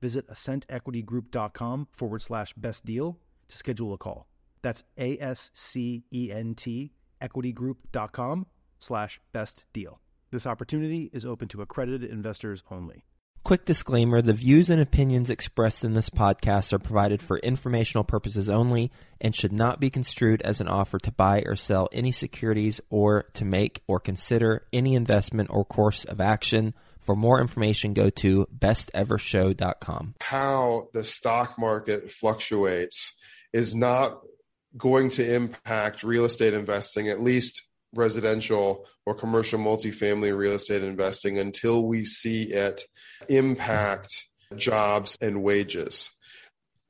visit ascentequitygroup.com forward slash best deal to schedule a call. That's A S C E N T equitygroup.com slash best deal. This opportunity is open to accredited investors only. Quick disclaimer the views and opinions expressed in this podcast are provided for informational purposes only and should not be construed as an offer to buy or sell any securities or to make or consider any investment or course of action. For more information, go to bestevershow.com. How the stock market fluctuates is not going to impact real estate investing, at least residential or commercial multifamily real estate investing, until we see it impact jobs and wages.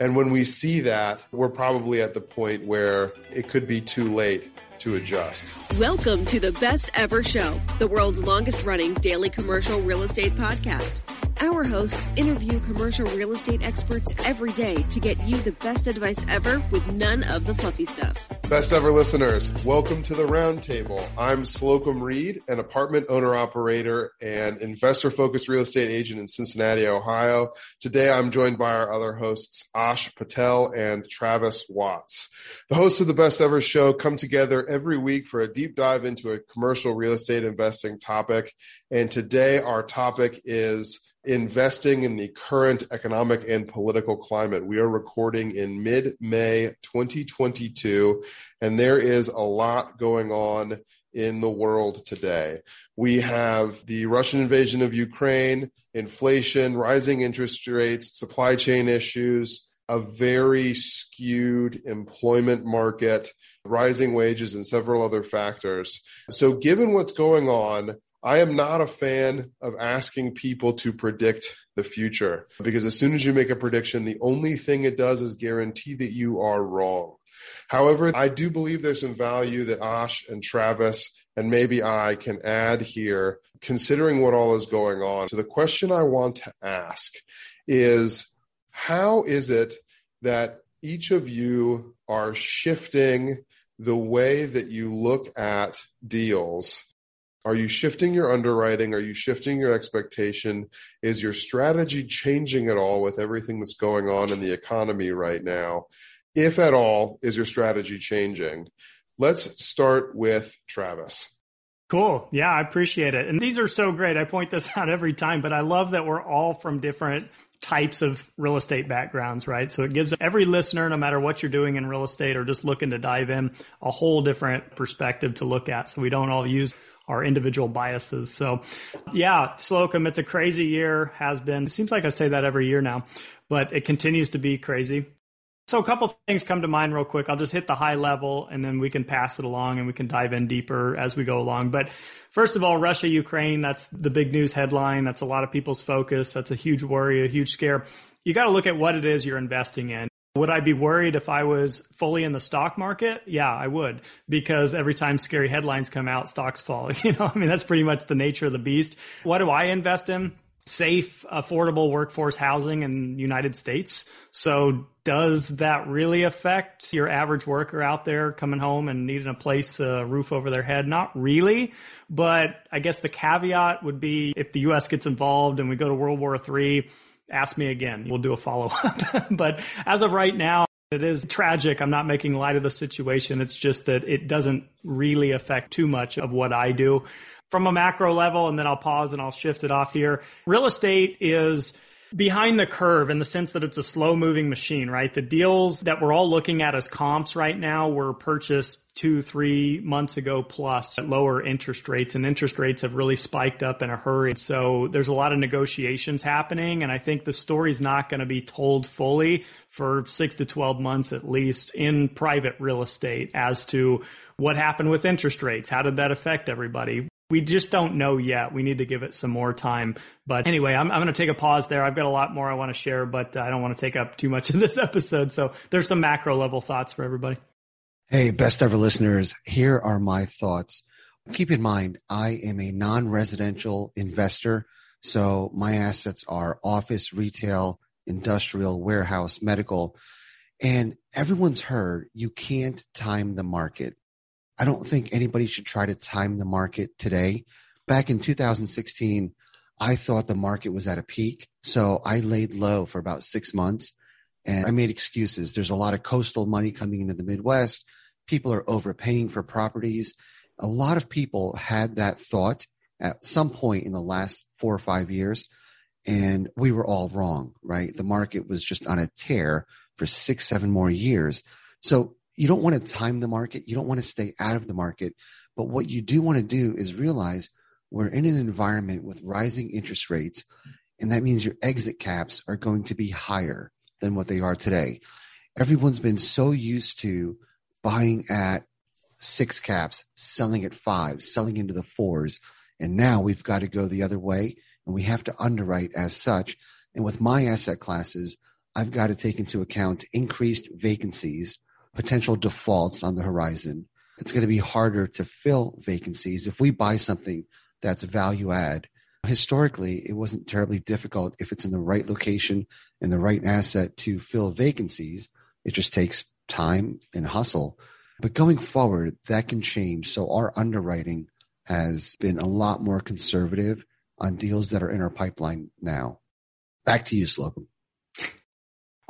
And when we see that, we're probably at the point where it could be too late to adjust. Welcome to the Best Ever Show, the world's longest running daily commercial real estate podcast. Our hosts interview commercial real estate experts every day to get you the best advice ever with none of the fluffy stuff. Best ever listeners, welcome to the roundtable. I'm Slocomb Reed, an apartment owner operator and investor focused real estate agent in Cincinnati, Ohio. Today I'm joined by our other hosts, Ash Patel and Travis Watts. The hosts of the Best Ever Show come together every week for a deep dive into a commercial real estate investing topic. And today our topic is investing in the current economic and political climate. We are recording in mid May 2022, and there is a lot going on in the world today. We have the Russian invasion of Ukraine, inflation, rising interest rates, supply chain issues, a very skewed employment market, rising wages, and several other factors. So, given what's going on, I am not a fan of asking people to predict the future because as soon as you make a prediction, the only thing it does is guarantee that you are wrong. However, I do believe there's some value that Ash and Travis and maybe I can add here, considering what all is going on. So, the question I want to ask is how is it that each of you are shifting the way that you look at deals are you shifting your underwriting? Are you shifting your expectation? Is your strategy changing at all with everything that's going on in the economy right now? If at all, is your strategy changing? Let's start with Travis. Cool. Yeah, I appreciate it. And these are so great. I point this out every time, but I love that we're all from different types of real estate backgrounds, right? So it gives every listener, no matter what you're doing in real estate or just looking to dive in, a whole different perspective to look at. So we don't all use our individual biases. So, yeah, Slocomb, it's a crazy year, has been. It seems like I say that every year now, but it continues to be crazy. So, a couple things come to mind real quick. I'll just hit the high level and then we can pass it along and we can dive in deeper as we go along. But first of all, Russia, Ukraine, that's the big news headline. That's a lot of people's focus. That's a huge worry, a huge scare. You got to look at what it is you're investing in. Would I be worried if I was fully in the stock market? Yeah, I would, because every time scary headlines come out, stocks fall. You know, I mean, that's pretty much the nature of the beast. What do I invest in? Safe, affordable workforce housing in the United States. So does that really affect your average worker out there coming home and needing a place, a roof over their head? Not really. But I guess the caveat would be if the U.S. gets involved and we go to World War III, ask me again. We'll do a follow up. but as of right now, it is tragic. I'm not making light of the situation. It's just that it doesn't really affect too much of what I do from a macro level. And then I'll pause and I'll shift it off here. Real estate is behind the curve in the sense that it's a slow moving machine, right? The deals that we're all looking at as comps right now were purchased two, three months ago plus at lower interest rates, and interest rates have really spiked up in a hurry. So there's a lot of negotiations happening, and I think the story's not going to be told fully for six to 12 months at least in private real estate as to what happened with interest rates. How did that affect everybody? We just don't know yet. We need to give it some more time. But anyway, I'm, I'm going to take a pause there. I've got a lot more I want to share, but uh, I don't want to take up too much of this episode. So there's some macro level thoughts for everybody. Hey, best ever listeners. Here are my thoughts. Keep in mind, I am a non residential investor. So my assets are office, retail, industrial, warehouse, medical. And everyone's heard you can't time the market. I don't think anybody should try to time the market today. Back in 2016, I thought the market was at a peak. So I laid low for about six months and I made excuses. There's a lot of coastal money coming into the Midwest. People are overpaying for properties. A lot of people had that thought at some point in the last four or five years, and we were all wrong, right? The market was just on a tear for six, seven more years. So you don't want to time the market. You don't want to stay out of the market. But what you do want to do is realize we're in an environment with rising interest rates. And that means your exit caps are going to be higher than what they are today. Everyone's been so used to buying at six caps, selling at five, selling into the fours. And now we've got to go the other way and we have to underwrite as such. And with my asset classes, I've got to take into account increased vacancies potential defaults on the horizon. It's going to be harder to fill vacancies if we buy something that's value add. Historically, it wasn't terribly difficult if it's in the right location and the right asset to fill vacancies. It just takes time and hustle. But going forward, that can change. So our underwriting has been a lot more conservative on deals that are in our pipeline now. Back to you, Slocomb.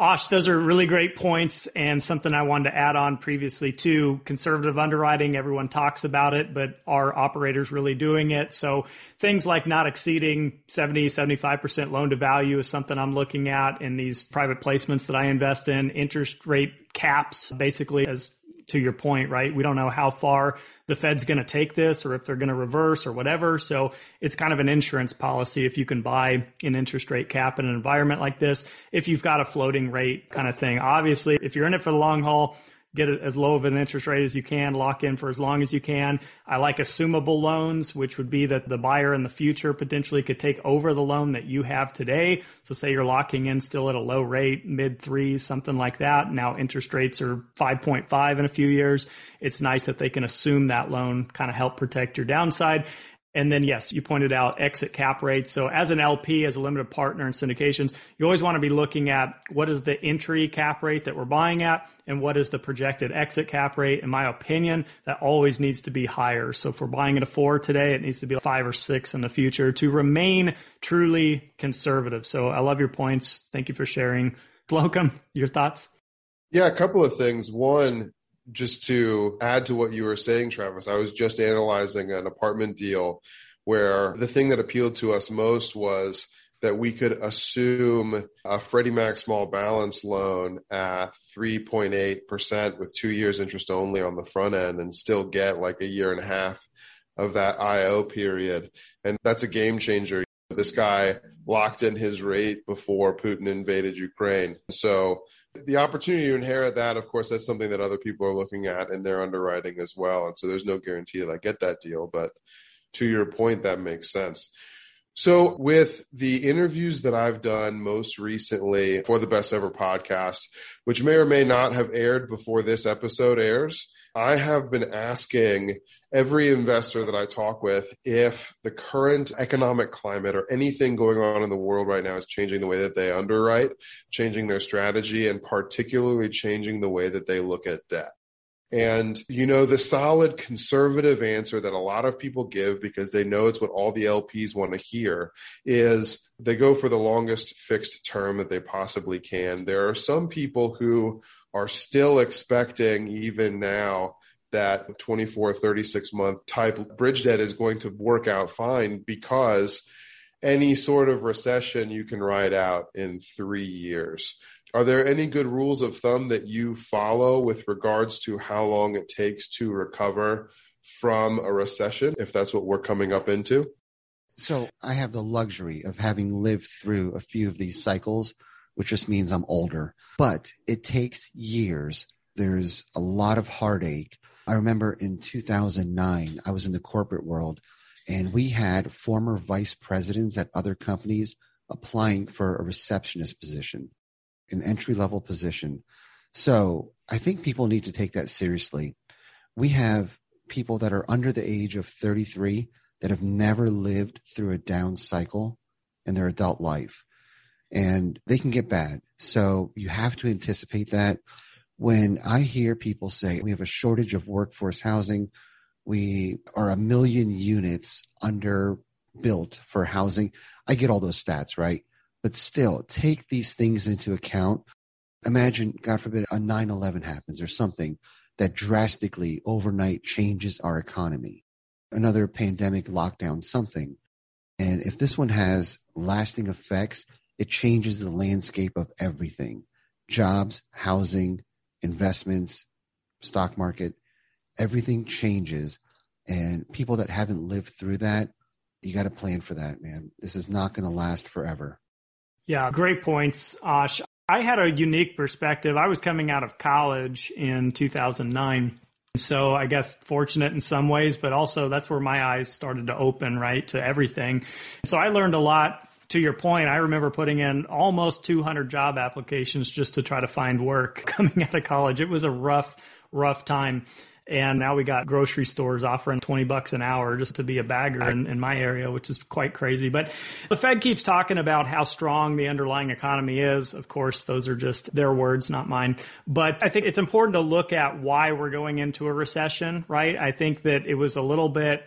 Ash, those are really great points and something I wanted to add on previously too. Conservative underwriting, everyone talks about it, but are operators really doing it? So things like not exceeding 70, 75% loan to value is something I'm looking at in these private placements that I invest in. Interest rate caps, basically as to your point, right? We don't know how far the Fed's going to take this or if they're going to reverse or whatever. So it's kind of an insurance policy if you can buy an interest rate cap in an environment like this, if you've got a floating rate kind of thing. Obviously, if you're in it for the long haul, get as low of an interest rate as you can, lock in for as long as you can. I like assumable loans, which would be that the buyer in the future potentially could take over the loan that you have today. So say you're locking in still at a low rate, mid threes, something like that. Now interest rates are 5.5 in a few years. It's nice that they can assume that loan, kind of help protect your downside. And then, yes, you pointed out exit cap rates. So, as an LP, as a limited partner in syndications, you always want to be looking at what is the entry cap rate that we're buying at and what is the projected exit cap rate. In my opinion, that always needs to be higher. So, if we're buying at a four today, it needs to be a five or six in the future to remain truly conservative. So, I love your points. Thank you for sharing. Slocomb, your thoughts? Yeah, a couple of things. One, just to add to what you were saying, Travis, I was just analyzing an apartment deal where the thing that appealed to us most was that we could assume a Freddie Mac small balance loan at 3.8% with two years interest only on the front end and still get like a year and a half of that IO period. And that's a game changer. This guy locked in his rate before Putin invaded Ukraine. So the opportunity to inherit that, of course, that's something that other people are looking at in their underwriting as well. And so there's no guarantee that I get that deal. But to your point, that makes sense. So, with the interviews that I've done most recently for the Best Ever podcast, which may or may not have aired before this episode airs, I have been asking every investor that I talk with if the current economic climate or anything going on in the world right now is changing the way that they underwrite, changing their strategy, and particularly changing the way that they look at debt. And, you know, the solid conservative answer that a lot of people give because they know it's what all the LPs want to hear is they go for the longest fixed term that they possibly can. There are some people who are still expecting, even now, that 24, 36 month type bridge debt is going to work out fine because any sort of recession you can ride out in three years. Are there any good rules of thumb that you follow with regards to how long it takes to recover from a recession, if that's what we're coming up into? So I have the luxury of having lived through a few of these cycles, which just means I'm older, but it takes years. There's a lot of heartache. I remember in 2009, I was in the corporate world and we had former vice presidents at other companies applying for a receptionist position, an entry level position. So I think people need to take that seriously. We have people that are under the age of 33 that have never lived through a down cycle in their adult life. And they can get bad. So you have to anticipate that. When I hear people say we have a shortage of workforce housing, we are a million units under built for housing. I get all those stats, right? But still, take these things into account. Imagine, God forbid, a 9 11 happens or something that drastically overnight changes our economy another pandemic lockdown, something. And if this one has lasting effects, it changes the landscape of everything jobs, housing, investments, stock market, everything changes. And people that haven't lived through that, you got to plan for that, man. This is not going to last forever. Yeah, great points, Ash. I had a unique perspective. I was coming out of college in 2009 so I guess fortunate in some ways, but also that's where my eyes started to open, right, to everything. So I learned a lot. To your point, I remember putting in almost 200 job applications just to try to find work coming out of college. It was a rough, rough time. And now we got grocery stores offering 20 bucks an hour just to be a bagger in, in, my area, which is quite crazy. But the Fed keeps talking about how strong the underlying economy is. Of course, those are just their words, not mine. But I think it's important to look at why we're going into a recession, right? I think that it was a little bit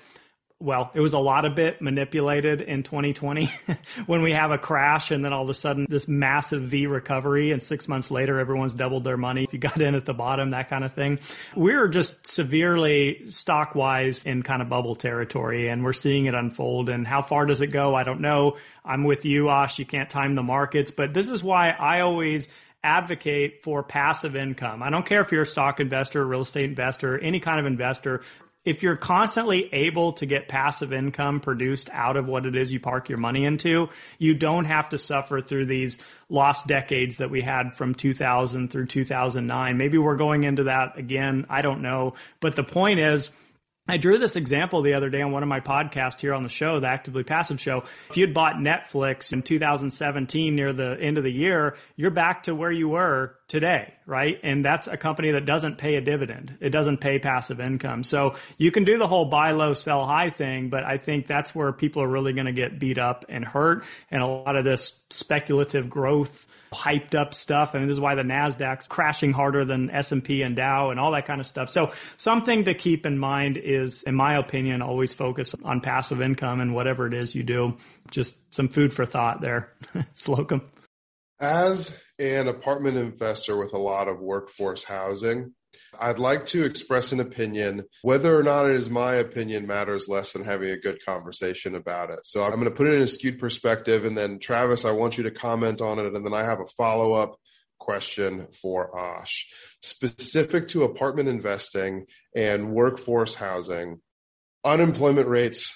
well, it was a lot of bit manipulated in 2020 when we have a crash and then all of a sudden this massive V recovery and six months later everyone's doubled their money. If you got in at the bottom, that kind of thing. We're just severely stock wise in kind of bubble territory and we're seeing it unfold. And how far does it go? I don't know. I'm with you, Ash. You can't time the markets, but this is why I always advocate for passive income. I don't care if you're a stock investor, real estate investor, any kind of investor if you're constantly able to get passive income produced out of what it is you park your money into, you don't have to suffer through these lost decades that we had from 2000 through 2009. Maybe we're going into that again. I don't know. But the point is, I drew this example the other day on one of my podcasts here on the show, the Actively Passive Show. If you'd bought Netflix in 2017 near the end of the year, you're back to where you were today, right? And that's a company that doesn't pay a dividend. It doesn't pay passive income. So you can do the whole buy low, sell high thing, but I think that's where people are really going to get beat up and hurt. And a lot of this speculative growth hyped up stuff. I mean, this is why the Nasdaq's crashing harder than S and P and Dow and all that kind of stuff. So something to keep in mind is, in my opinion, always focus on passive income and whatever it is you do. Just some food for thought there, Slocomb. As an apartment investor with a lot of workforce housing, I'd like to express an opinion. Whether or not it is my opinion matters less than having a good conversation about it. So I'm going to put it in a skewed perspective. And then, Travis, I want you to comment on it. And then I have a follow up question for Ash. Specific to apartment investing and workforce housing, unemployment rates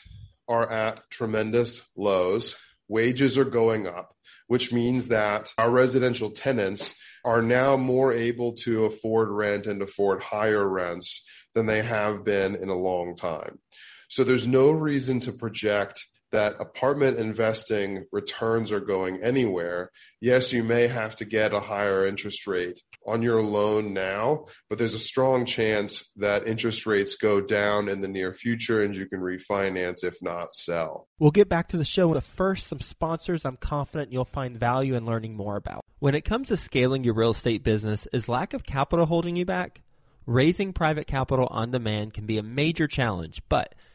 are at tremendous lows, wages are going up which means that our residential tenants are now more able to afford rent and afford higher rents than they have been in a long time. So there's no reason to project that apartment investing returns are going anywhere. Yes, you may have to get a higher interest rate on your loan now, but there's a strong chance that interest rates go down in the near future and you can refinance, if not sell. We'll get back to the show, but first, some sponsors I'm confident you'll find value in learning more about. When it comes to scaling your real estate business, is lack of capital holding you back? Raising private capital on demand can be a major challenge, but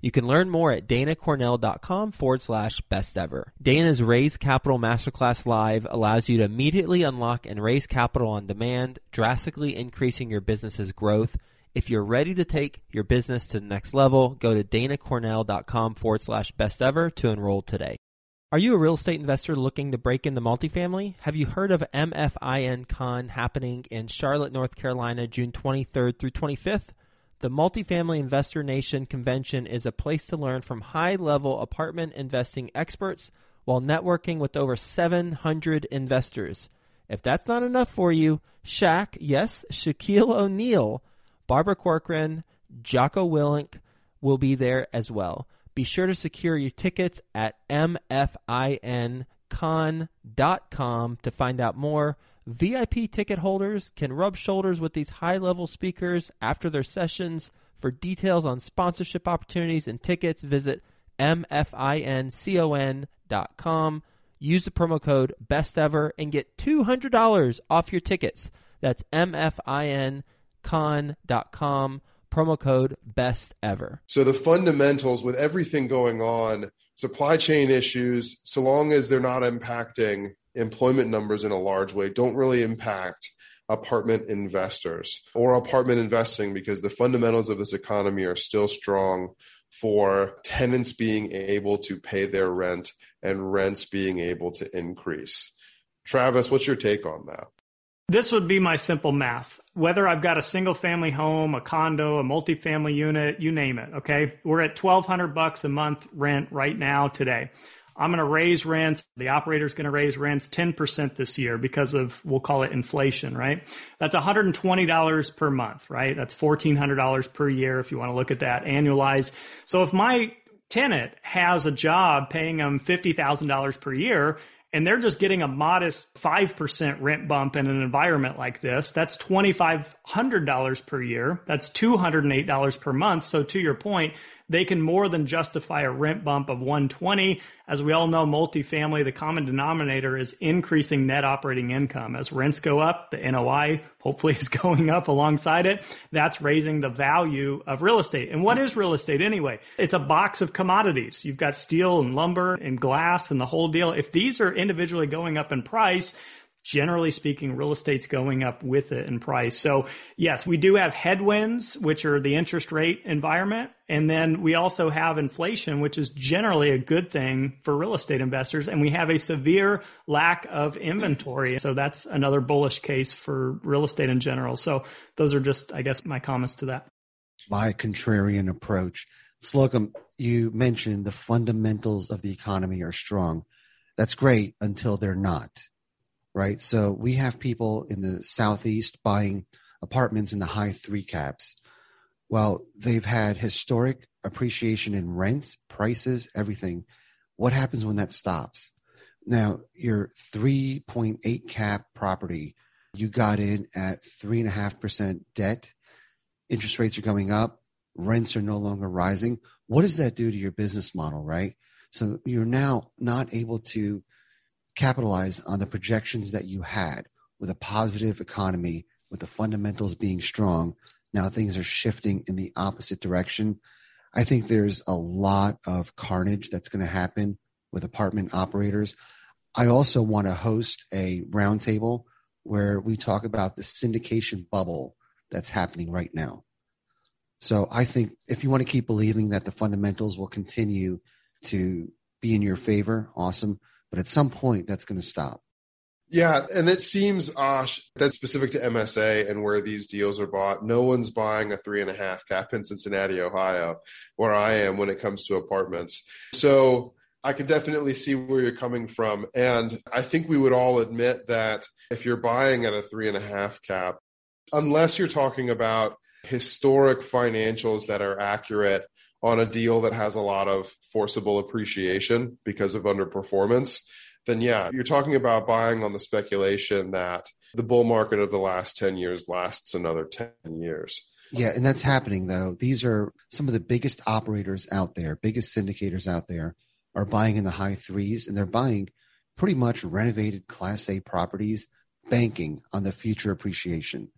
You can learn more at danacornell.com forward slash best ever. Dana's Raise Capital Masterclass Live allows you to immediately unlock and raise capital on demand, drastically increasing your business's growth. If you're ready to take your business to the next level, go to danacornell.com forward slash best ever to enroll today. Are you a real estate investor looking to break into multifamily? Have you heard of MFIN Con happening in Charlotte, North Carolina, June 23rd through 25th? The Multifamily Investor Nation Convention is a place to learn from high level apartment investing experts while networking with over 700 investors. If that's not enough for you, Shaq, yes, Shaquille O'Neal, Barbara Corcoran, Jocko Willink will be there as well. Be sure to secure your tickets at mfincon.com to find out more. VIP ticket holders can rub shoulders with these high level speakers after their sessions. For details on sponsorship opportunities and tickets, visit mfincon.com. Use the promo code BESTEVER and get $200 off your tickets. That's mfincon.com promo code best ever. So the fundamentals with everything going on, supply chain issues, so long as they're not impacting employment numbers in a large way, don't really impact apartment investors or apartment investing because the fundamentals of this economy are still strong for tenants being able to pay their rent and rents being able to increase. Travis, what's your take on that? This would be my simple math. Whether I've got a single family home, a condo, a multifamily unit, you name it, okay? We're at 1200 bucks a month rent right now today. I'm going to raise rents. The operator's going to raise rents 10% this year because of, we'll call it inflation, right? That's $120 per month, right? That's $1,400 per year if you want to look at that annualized. So if my tenant has a job paying them $50,000 per year and they're just getting a modest 5% rent bump in an environment like this, that's $2,500 per year. That's $208 per month. So to your point, they can more than justify a rent bump of 120. As we all know, multifamily, the common denominator is increasing net operating income. As rents go up, the NOI hopefully is going up alongside it. That's raising the value of real estate. And what is real estate anyway? It's a box of commodities. You've got steel and lumber and glass and the whole deal. If these are individually going up in price, generally speaking, real estate's going up with it in price. So yes, we do have headwinds, which are the interest rate environment. And then we also have inflation, which is generally a good thing for real estate investors. And we have a severe lack of inventory. So that's another bullish case for real estate in general. So those are just, I guess, my comments to that. My contrarian approach. Slocomb, you mentioned the fundamentals of the economy are strong. That's great until they're not right? So we have people in the southeast buying apartments in the high three caps. Well, they've had historic appreciation in rents, prices, everything. What happens when that stops? Now, your 3.8 cap property, you got in at 3.5% debt. Interest rates are going up. Rents are no longer rising. What does that do to your business model, right? So you're now not able to capitalize on the projections that you had with a positive economy, with the fundamentals being strong. Now things are shifting in the opposite direction. I think there's a lot of carnage that's going to happen with apartment operators. I also want to host a roundtable where we talk about the syndication bubble that's happening right now. So I think if you want to keep believing that the fundamentals will continue to be in your favor, awesome. But at some point, that's going to stop. Yeah, and it seems, Ash, that's specific to MSA and where these deals are bought. No one's buying a three and a half cap in Cincinnati, Ohio, where I am when it comes to apartments. So I can definitely see where you're coming from. And I think we would all admit that if you're buying at a three and a half cap, unless you're talking about historic financials that are accurate on a deal that has a lot of forcible appreciation because of underperformance, then yeah, you're talking about buying on the speculation that the bull market of the last 10 years lasts another 10 years. Yeah, and that's happening though. These are some of the biggest operators out there, biggest syndicators out there are buying in the high threes and they're buying pretty much renovated class A properties banking on the future appreciation.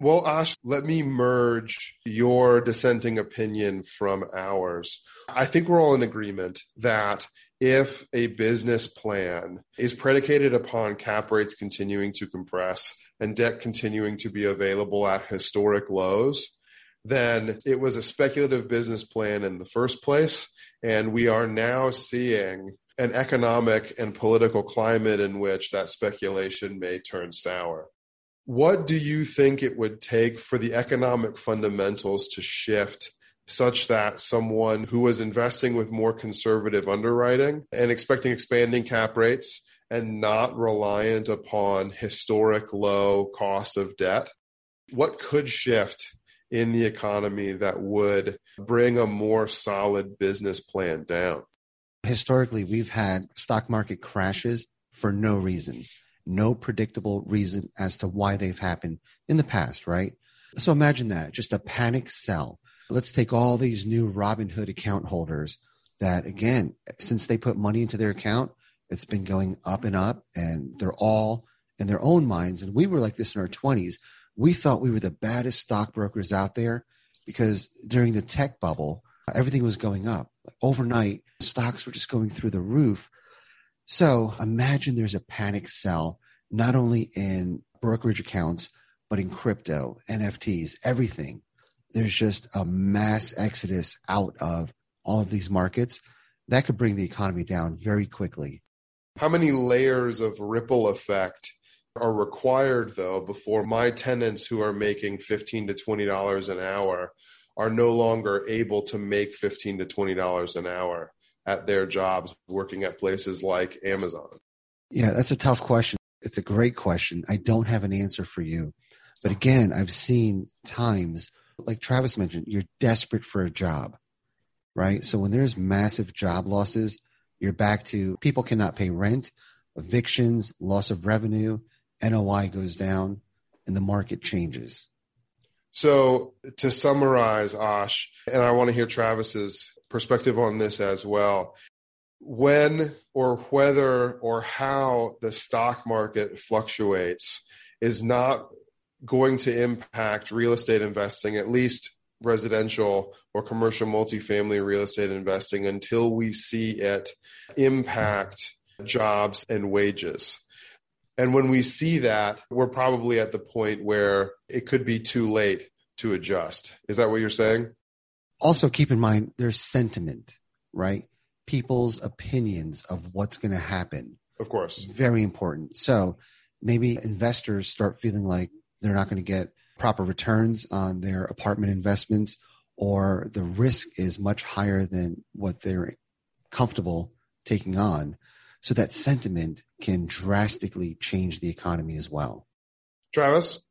Well, Ash, let me merge your dissenting opinion from ours. I think we're all in agreement that if a business plan is predicated upon cap rates continuing to compress and debt continuing to be available at historic lows, then it was a speculative business plan in the first place. And we are now seeing an economic and political climate in which that speculation may turn sour. What do you think it would take for the economic fundamentals to shift such that someone who was investing with more conservative underwriting and expecting expanding cap rates and not reliant upon historic low cost of debt, what could shift in the economy that would bring a more solid business plan down? Historically, we've had stock market crashes for no reason no predictable reason as to why they've happened in the past, right? So imagine that just a panic sell. Let's take all these new Robinhood account holders that, again, since they put money into their account, it's been going up and up, and they're all in their own minds. And we were like this in our 20s. We thought we were the baddest stockbrokers out there because during the tech bubble, everything was going up. Overnight, stocks were just going through the roof. So imagine there's a panic sell, not only in brokerage accounts, but in crypto, NFTs, everything. There's just a mass exodus out of all of these markets that could bring the economy down very quickly. How many layers of ripple effect are required though before my tenants who are making 15 to 20 dollars an hour are no longer able to make 15 to 20 dollars an hour at their jobs working at places like Amazon? Yeah, that's a tough question. It's a great question. I don't have an answer for you. But again, I've seen times, like Travis mentioned, you're desperate for a job, right? So when there's massive job losses, you're back to people cannot pay rent, evictions, loss of revenue, NOI goes down, and the market changes. So to summarize, Ash, and I want to hear Travis's perspective on this as well. When or whether or how the stock market fluctuates is not going to impact real estate investing, at least residential or commercial multifamily real estate investing, until we see it impact jobs and wages. And when we see that, we're probably at the point where it could be too late to adjust. Is that what you're saying? Also keep in mind there's sentiment, right? People's opinions of what's going to happen. Of course. Very important. So maybe investors start feeling like they're not going to get proper returns on their apartment investments or the risk is much higher than what they're comfortable taking on. So that sentiment can drastically change the economy as well. Travis?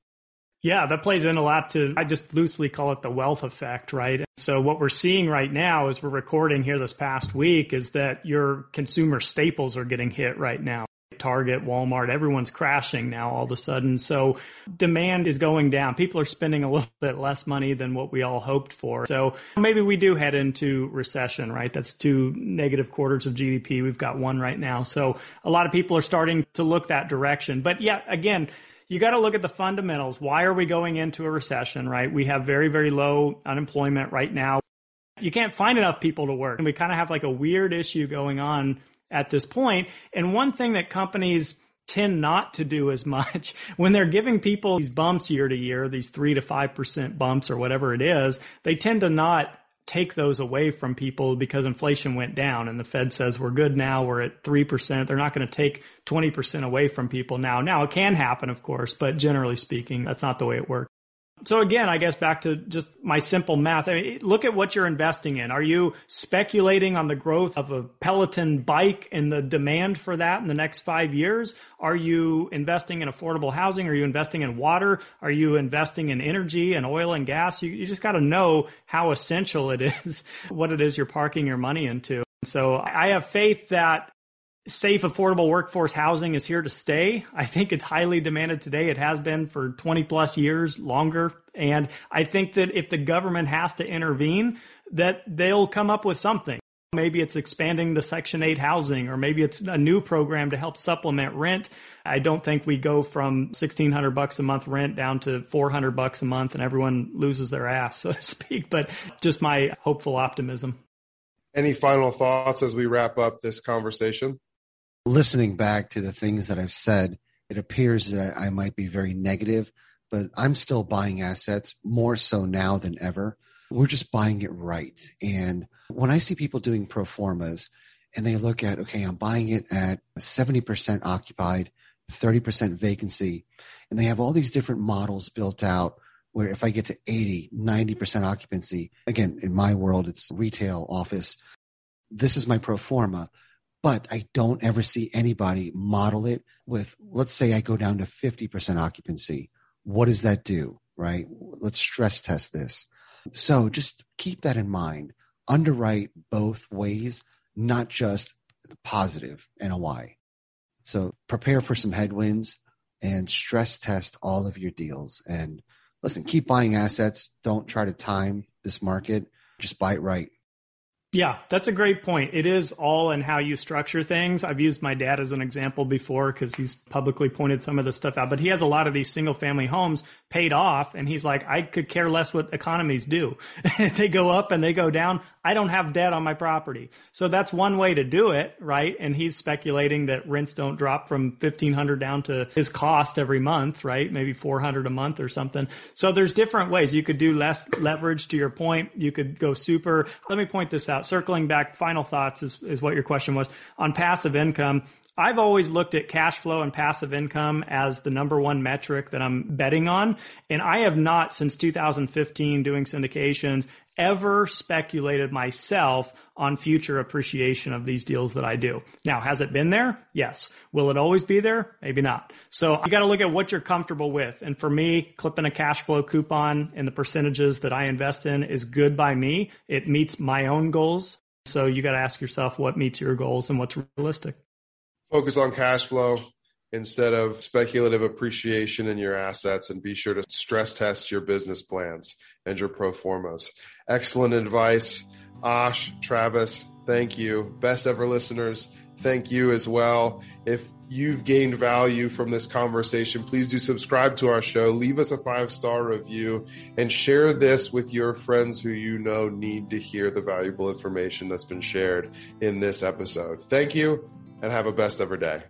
Yeah, that plays in a lot to, I just loosely call it the wealth effect, right? So, what we're seeing right now as we're recording here this past week is that your consumer staples are getting hit right now. Target, Walmart, everyone's crashing now all of a sudden. So, demand is going down. People are spending a little bit less money than what we all hoped for. So, maybe we do head into recession, right? That's two negative quarters of GDP. We've got one right now. So, a lot of people are starting to look that direction. But yeah, again, you got to look at the fundamentals. Why are we going into a recession, right? We have very, very low unemployment right now. You can't find enough people to work. And we kind of have like a weird issue going on at this point. And one thing that companies tend not to do as much when they're giving people these bumps year to year, these three to 5% bumps or whatever it is, they tend to not take those away from people because inflation went down and the Fed says we're good now, we're at 3%. They're not going to take 20% away from people now. Now, it can happen, of course, but generally speaking, that's not the way it works. So again, I guess back to just my simple math. I mean, look at what you're investing in. Are you speculating on the growth of a Peloton bike and the demand for that in the next five years? Are you investing in affordable housing? Are you investing in water? Are you investing in energy and oil and gas? You, you just got to know how essential it is, what it is you're parking your money into. So I have faith that safe, affordable workforce housing is here to stay. I think it's highly demanded today. It has been for 20 plus years, longer. And I think that if the government has to intervene, that they'll come up with something. Maybe it's expanding the Section 8 housing, or maybe it's a new program to help supplement rent. I don't think we go from 1600 bucks a month rent down to 400 bucks a month and everyone loses their ass, so to speak, but just my hopeful optimism. Any final thoughts as we wrap up this conversation? Listening back to the things that I've said, it appears that I might be very negative, but I'm still buying assets more so now than ever. We're just buying it right. And when I see people doing pro formas and they look at, okay, I'm buying it at 70% occupied, 30% vacancy, and they have all these different models built out where if I get to 80, 90% occupancy, again, in my world, it's retail office. This is my pro forma, but I don't ever see anybody model it with, let's say I go down to 50% occupancy. What does that do? Right? Let's stress test this. So just keep that in mind underwrite both ways, not just positive NOI. So prepare for some headwinds and stress test all of your deals. And listen, keep buying assets. Don't try to time this market. Just buy it right. Yeah, that's a great point. It is all in how you structure things. I've used my dad as an example before because he's publicly pointed some of this stuff out, but he has a lot of these single family homes paid off. And he's like, I could care less what economies do. they go up and they go down. I don't have debt on my property. So that's one way to do it, right? And he's speculating that rents don't drop from 1500 down to his cost every month, right? Maybe 400 a month or something. So there's different ways. You could do less leverage to your point. You could go super. Let me point this out. Circling back, final thoughts is, is what your question was on passive income. I've always looked at cash flow and passive income as the number one metric that I'm betting on. And I have not, since 2015, doing syndications, ever speculated myself on future appreciation of these deals that I do. Now, has it been there? Yes. Will it always be there? Maybe not. So you got to look at what you're comfortable with. And for me, clipping a cash flow coupon and the percentages that I invest in is good by me. It meets my own goals. So you got to ask yourself what meets your goals and what's realistic focus on cash flow instead of speculative appreciation in your assets and be sure to stress test your business plans and your pro formas. Excellent advice. Ash, Travis, thank you. Best ever listeners, thank you as well. If you've gained value from this conversation, please do subscribe to our show, leave us a five star review, and share this with your friends who you know need to hear the valuable information that's been shared in this episode. Thank you and have a best ever day.